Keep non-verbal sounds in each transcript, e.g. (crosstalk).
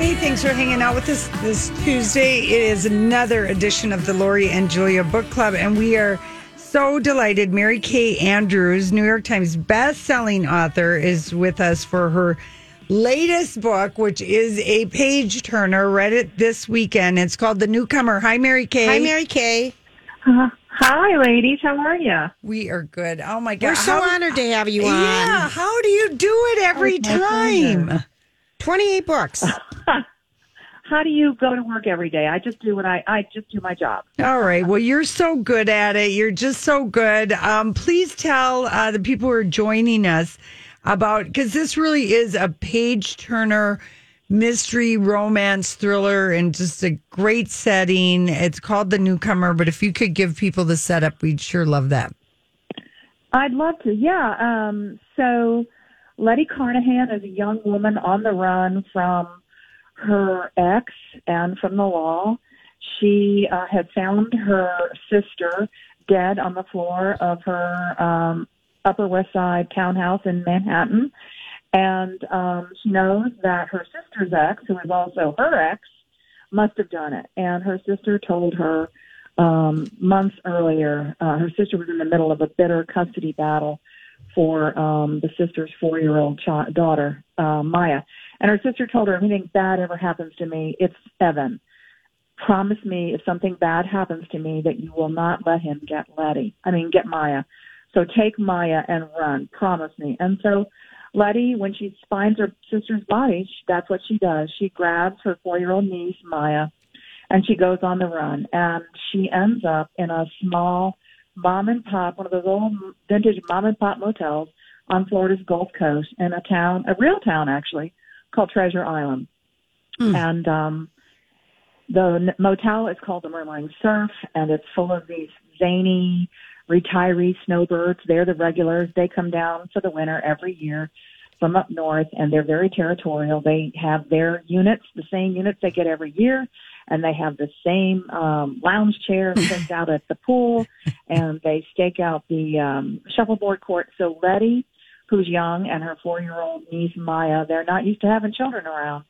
everybody. Thanks for hanging out with us this Tuesday. It is another edition of the Lori and Julia Book Club, and we are so delighted. Mary Kay Andrews, New York Times best-selling author, is with us for her latest book, which is a page turner. Read it this weekend. It's called The Newcomer. Hi, Mary Kay. Hi, Mary Kay. Uh, hi, ladies. How are you? We are good. Oh my God, We're so How- honored to have you on. Yeah, how do you do it every Oh, time? 28 books. (laughs) How do you go to work every day? I just do what I I just do my job. All right. Well, you're so good at it. You're just so good. Um, please tell uh, the people who are joining us about because this really is a page turner mystery romance thriller and just a great setting. It's called The Newcomer, but if you could give people the setup, we'd sure love that. I'd love to. Yeah. Um, so Letty Carnahan is a young woman on the run from her ex and from the law. She uh, had found her sister dead on the floor of her um, Upper West Side townhouse in Manhattan. And um, she knows that her sister's ex, who is also her ex, must have done it. And her sister told her um, months earlier, uh, her sister was in the middle of a bitter custody battle for um, the sister's four-year-old ch- daughter, uh, Maya. And her sister told her, if anything bad ever happens to me, it's Evan. Promise me if something bad happens to me that you will not let him get Letty. I mean, get Maya. So take Maya and run. Promise me. And so Letty, when she finds her sister's body, she, that's what she does. She grabs her four-year-old niece, Maya, and she goes on the run. And she ends up in a small mom and pop, one of those old vintage mom and pop motels on Florida's Gulf Coast in a town, a real town actually, called Treasure Island. And um, the motel is called the Murmuring Surf, and it's full of these zany retiree snowbirds. They're the regulars. They come down for the winter every year from up north, and they're very territorial. They have their units, the same units they get every year, and they have the same um, lounge chair (laughs) staked out at the pool, and they stake out the um, shuffleboard court. So Letty, who's young, and her four-year-old niece Maya, they're not used to having children around,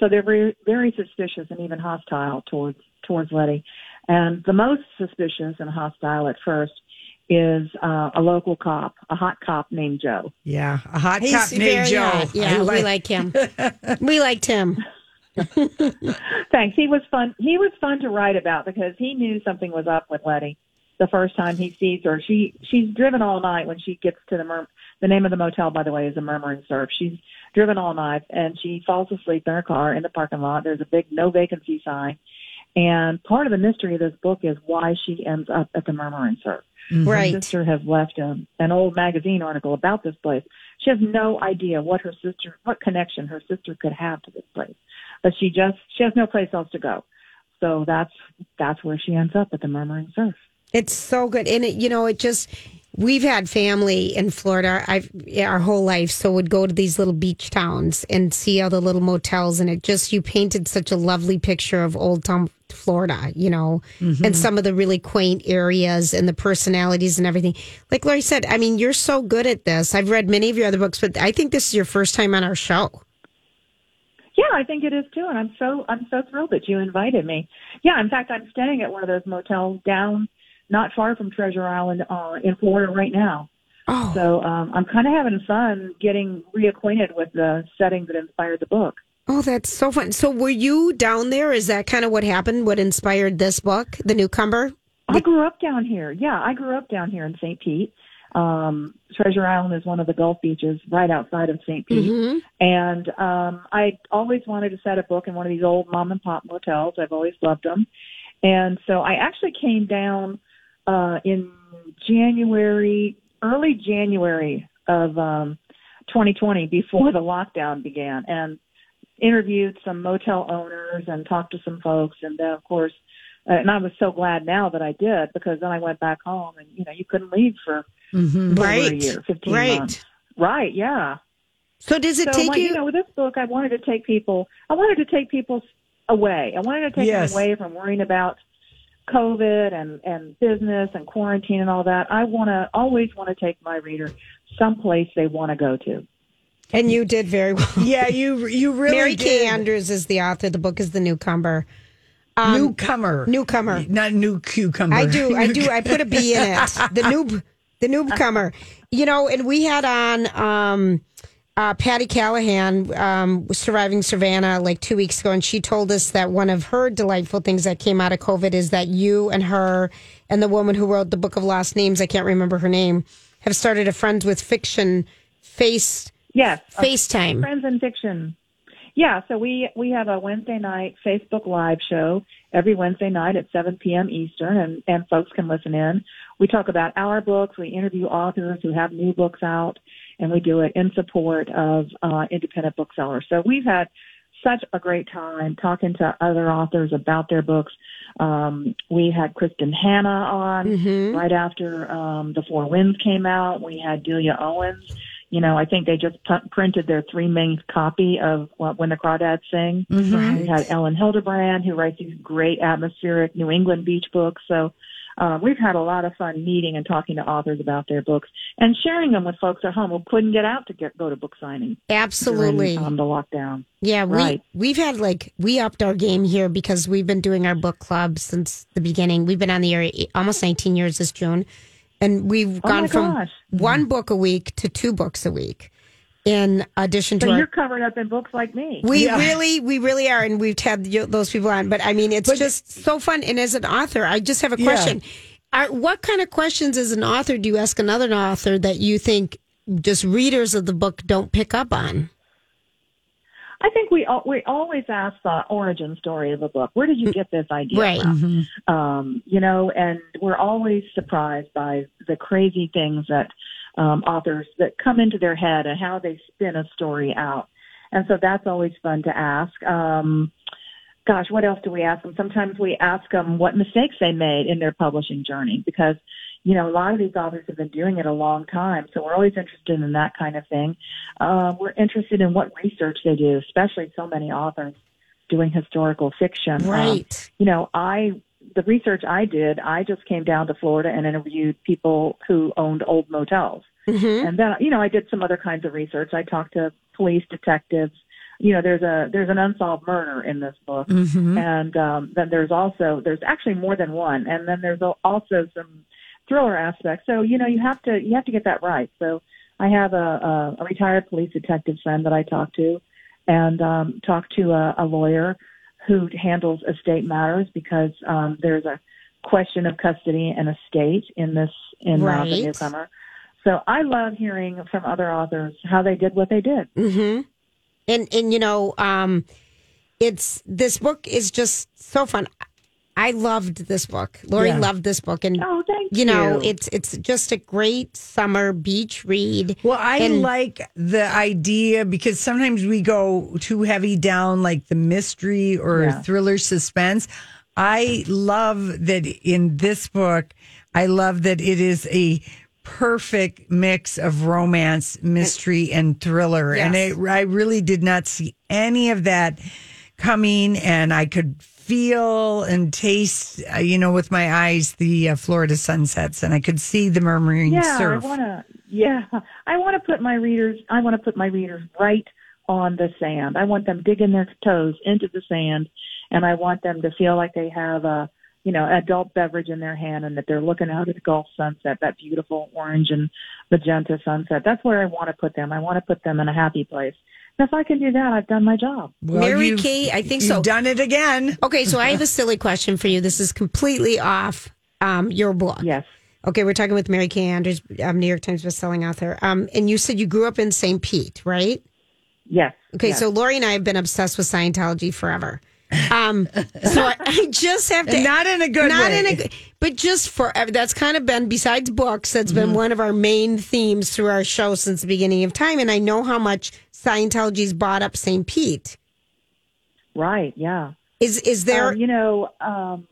so they're very, very suspicious and even hostile towards towards Letty. And the most suspicious and hostile at first is uh, a local cop, a hot cop named Joe. Yeah, a hot He's cop named Joe. hot. Yeah, I we like him. (laughs) we liked him. (laughs) Thanks. He was fun. He was fun to write about because he knew something was up with Letty the first time he sees her. She she's driven all night when she gets to the mur- the name of the motel, by the way, is the Murmuring Surf. She's driven all night and she falls asleep in her car in the parking lot. There's a big no vacancy sign. And part of the mystery of this book is why she ends up at the Murmuring Surf. Mm-hmm. Her Right. sister has left a, an old magazine article about this place. She has no idea what her sister, what connection her sister could have to this place, but she just she has no place else to go. So that's that's where she ends up at the Murmuring Surf. It's so good. And it, you know, it just, we've had family in Florida I've, yeah, our whole life. So would go to these little beach towns and see all the little motels. And it just, you painted such a lovely picture of old town Florida, you know, and mm-hmm. some of the really quaint areas and the personalities and everything. Like Lori said, I mean, you're so good at this. I've read many of your other books, but I think this is your first time on our show. Yeah, I think it is too, and I'm so I'm so thrilled that you invited me. Yeah, in fact, I'm staying at one of those motels down not far from Treasure Island uh, in Florida right now. Oh, So um, I'm kind of having fun getting reacquainted with the setting that inspired the book. oh, that's so fun. So were you down there? Is that kind of what happened? What inspired this book, The Newcomer? I grew up down here. Yeah, I grew up down here in St. Pete. Um, Treasure Island is one of the Gulf beaches right outside of St. Pete. Mm-hmm. And um, I always wanted to set a book in one of these old mom and pop motels. I've always loved them. And so I actually came down uh, in January, early January of um, 2020, before the lockdown began, and interviewed some motel owners and talked to some folks. And then, of course, uh, and I was so glad now that I did because then I went back home and, you know, you couldn't leave for Mm-hmm. over a Right. year, 15 Right. months. Right, yeah. So does it so take my, you? you know with this book i wanted to take people i wanted to take people away i wanted to take Yes. them away from worrying about covid and and business and quarantine and all that i want to always want to take my reader someplace they want to go to And you did very well. (laughs) Yeah, you you really Mary did. Kay Andrews is the author. The book is The Newcomer. newcomer, Newcomer. not new cucumber. I do, I do. (laughs) I put a B in it. The noob, the noobcomer. You know, and we had on um, uh, Patti Callahan, um, was surviving Savannah like two weeks ago, and she told us that one of her delightful things that came out of COVID is that you and her and the woman who wrote the Book of Lost Names, I can't remember her name, have started a Friends with Fiction face Yes, FaceTime. Friends in Fiction. Yeah, so we we have a Wednesday night Facebook live show every Wednesday night at 7 p.m. Eastern, and and folks can listen in. We talk about our books. We interview authors who have new books out, and we do it in support of uh, independent booksellers. So we've had such a great time talking to other authors about their books. Um, we had Kristin Hannah on right after um, The Four Winds came out. We had Delia Owens. You know, I think they just p- printed their three main copy of uh, When the Crawdads Sing. We had Elin Hilderbrand, who writes these great atmospheric New England beach books. So uh, we've had a lot of fun meeting and talking to authors about their books and sharing them with folks at home who couldn't get out to get go to book signing Absolutely. during um, the lockdown. Yeah, Right. we've had like we upped our game here because we've been doing our book club since the beginning. We've been on the air almost 19 years this June, and we've Oh gone my from gosh. one book a week to two books a week. In addition to So our, you're covered up in books like me. we Yeah. really, we really are, and we've had those people on. But I mean, it's just so fun. And as an author, I just have a Yeah. question: are, What kind of questions, as an author, do you ask another author that you think just readers of the book don't pick up on? I think we we always ask the origin story of a book. Where did you get this idea Right. from? Um, you know, and we're always surprised by the crazy things that um, authors that come into their head and how they spin a story out. And so that's always fun to ask. Um, gosh, what else do we ask them? Sometimes we ask them what mistakes they made in their publishing journey because, you know, a lot of these authors have been doing it a long time. So we're always interested in that kind of thing. Uh, we're interested in what research they do, especially so many authors doing historical fiction. Um, Right. you know, I the research I did, I just came down to Florida and interviewed people who owned old motels. Mm-hmm. And then, you know, I did some other kinds of research. I talked to police detectives. You know, there's a there's an unsolved murder in this book, and um, then there's also there's actually more than one, and then there's also some thriller aspects. So you know, you have to you have to get that right. So I have a, a, a retired police detective friend that I talk to, and um, talk to a, a lawyer who handles estate matters because um, there's a question of custody and estate in this in uh, Right. the newcomer. So I love hearing from other authors how they did what they did. Mm-hmm. And and you know, um, it's this book is just so fun. I loved this book. Lori Yeah. loved this book, and Oh, thank you you know, it's it's just a great summer beach read. Well, I And- like the idea because sometimes we go too heavy down like the mystery or Yeah. thriller suspense. I love that in this book, I love that it is a perfect mix of romance, mystery, and thriller. And Yes. it, I really did not see any of that coming, and I could feel and taste, uh, you know, with my eyes the uh, Florida sunsets, and I could see the murmuring yeah, surf. I want to. Yeah, I want to put my readers. I want to put my readers right on the sand. I want them digging their toes into the sand, and I want them to feel like they have a, you know, adult beverage in their hand, and that they're looking out at the Gulf sunset, that beautiful orange and magenta sunset. That's where I want to put them. I want to put them in a happy place. And if I can do that, I've done my job. Well, Mary Kay, I think you've so. done it again. Okay, so I have a silly question for you. This is completely off um, your book. Yes. Okay, we're talking with Mary Kay Andrews, um, New York Times bestselling author. Um, and you said you grew up in St. Pete, right? Yes. Okay, yes. so Lori and I have been obsessed with Scientology forever. Um, so I, I just have to not in a good not way. in a but just for that's kind of been besides books. That's been one of our main themes through our show since the beginning of time, and I know how much Scientology's bought up St. Pete. Right. Yeah. Is is there? Um, you know, um,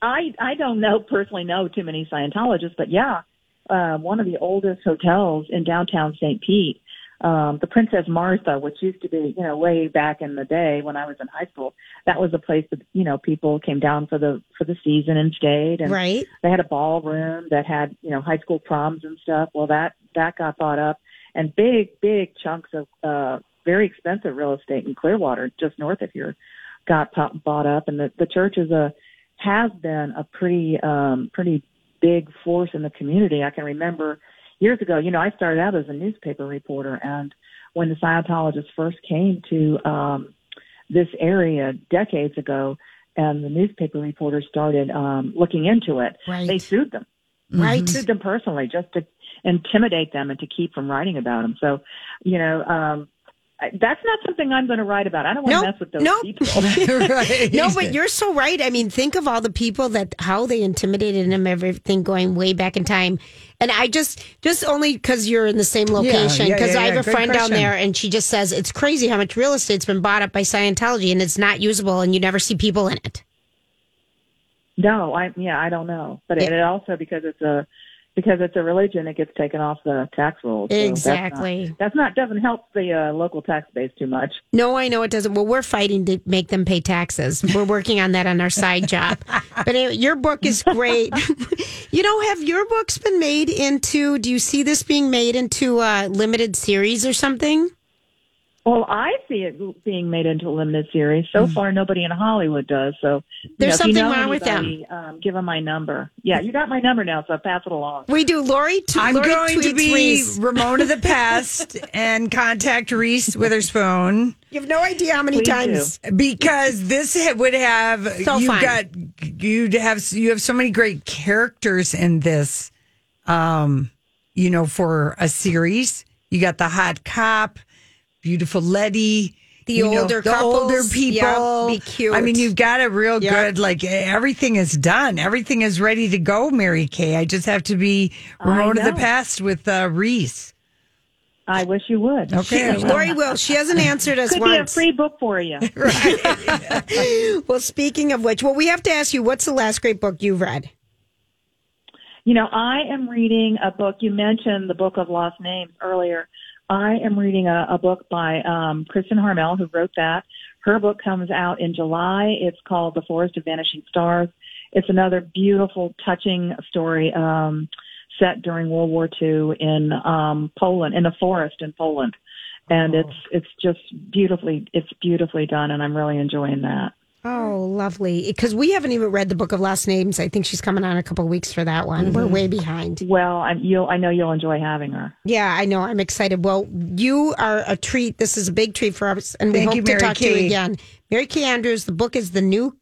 I I don't know personally know too many Scientologists, but yeah, uh, one of the oldest hotels in downtown St. Pete, um, the Princess Martha, which used to be you know way back in the day when I was in high school, that was a place that you know people came down for the for the season and stayed, and right. they had a ballroom that had you know high school proms and stuff. Well, that that got bought up, and big, big chunks of uh, very expensive real estate in Clearwater, just north of here, got pop- bought up. And the, the church is a has been a pretty um, pretty big force in the community. I can remember years ago. You know, I started out as a newspaper reporter, and when the Scientologists first came to um, this area decades ago, and the newspaper reporters started um, looking into it, Right. they sued them. Right. Sued them personally just to intimidate them and to keep from writing about them. So, you know, um, that's not something I'm going to write about. I don't want Nope. to mess with those Nope. people. (laughs) (laughs) right. No, but you're so right. I mean, think of all the people that how they intimidated him, everything going way back in time. And I just, just only because you're in the same location, yeah, because yeah, I have yeah. a Good friend down there, and she just says it's crazy how much real estate's been bought up by Scientology, and it's not usable, and you never see people in it. No, I yeah, I don't know, but it, it also because it's a because it's a religion, it gets taken off the tax rolls. So that's not- Exactly. That's not, doesn't help the uh, local tax base too much. No, I know it doesn't. Well, we're fighting to make them pay taxes. We're working on that on our side job. (laughs) But anyway, your book is great. (laughs) you know, have your books been made into? Do you see this being made into a limited series or something? Well, I see it being made into a limited series. So far, nobody in Hollywood does. So Mm. There's know, something you know wrong with them. Um, give them my number. Yeah, you got my number now, so pass it along. We do. Lori, t- I'm Lori going to be Reese. Ramona the (laughs) Pest and contact Reese Witherspoon You have no idea how many Please times. because this would have So you got you'd have you have so many great characters in this. Um, you know, for a series, you got the hot cop, beautiful Letty. The you know, older the older people. Yep, be cute. I mean, you've got it real Yep. good like everything is done. Everything is ready to go, Mary Kay. I just have to be Ramona the. Past with uh, Reese. I wish you would. Okay, I will. Lori will. She hasn't (laughs) answered us Could be a free book for you. (laughs) (laughs) well, speaking of which, well, we have to ask you, what's the last great book you've read? You know, I am reading a book. You mentioned the Book of Lost Names earlier. I am reading a, a book by um, Kristin Harmel, who wrote that. Her book comes out in July. It's called The Forest of Vanishing Stars. It's another beautiful, touching story um, set during World War II in um, Poland, in a forest in Poland, and it's it's just beautifully it's beautifully done, and I'm really enjoying that. Oh, lovely. Because we haven't even read the Book of Last Names. I think she's coming on a couple weeks for that one. We're way behind. Well, I'm, you'll I know you'll enjoy having her. Yeah, I know. I'm excited. Well, you are a treat. This is a big treat for us, and we hope you, to Mary talk to you again. Mary Kay Andrews. The book is the new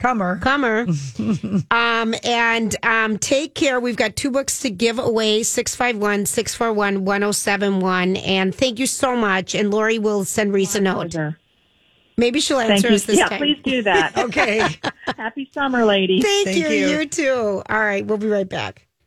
Comer. comer. (laughs) um, and um, take care. We've got two books to give away 651 641 1071. And thank you so much. And Lori will send Reese a note. Pleasure. Maybe she'll Thank answer you. us this yeah, time. please do that. (laughs) Okay. Happy summer, ladies. Thank, Thank you. you. You too. All right. We'll be right back.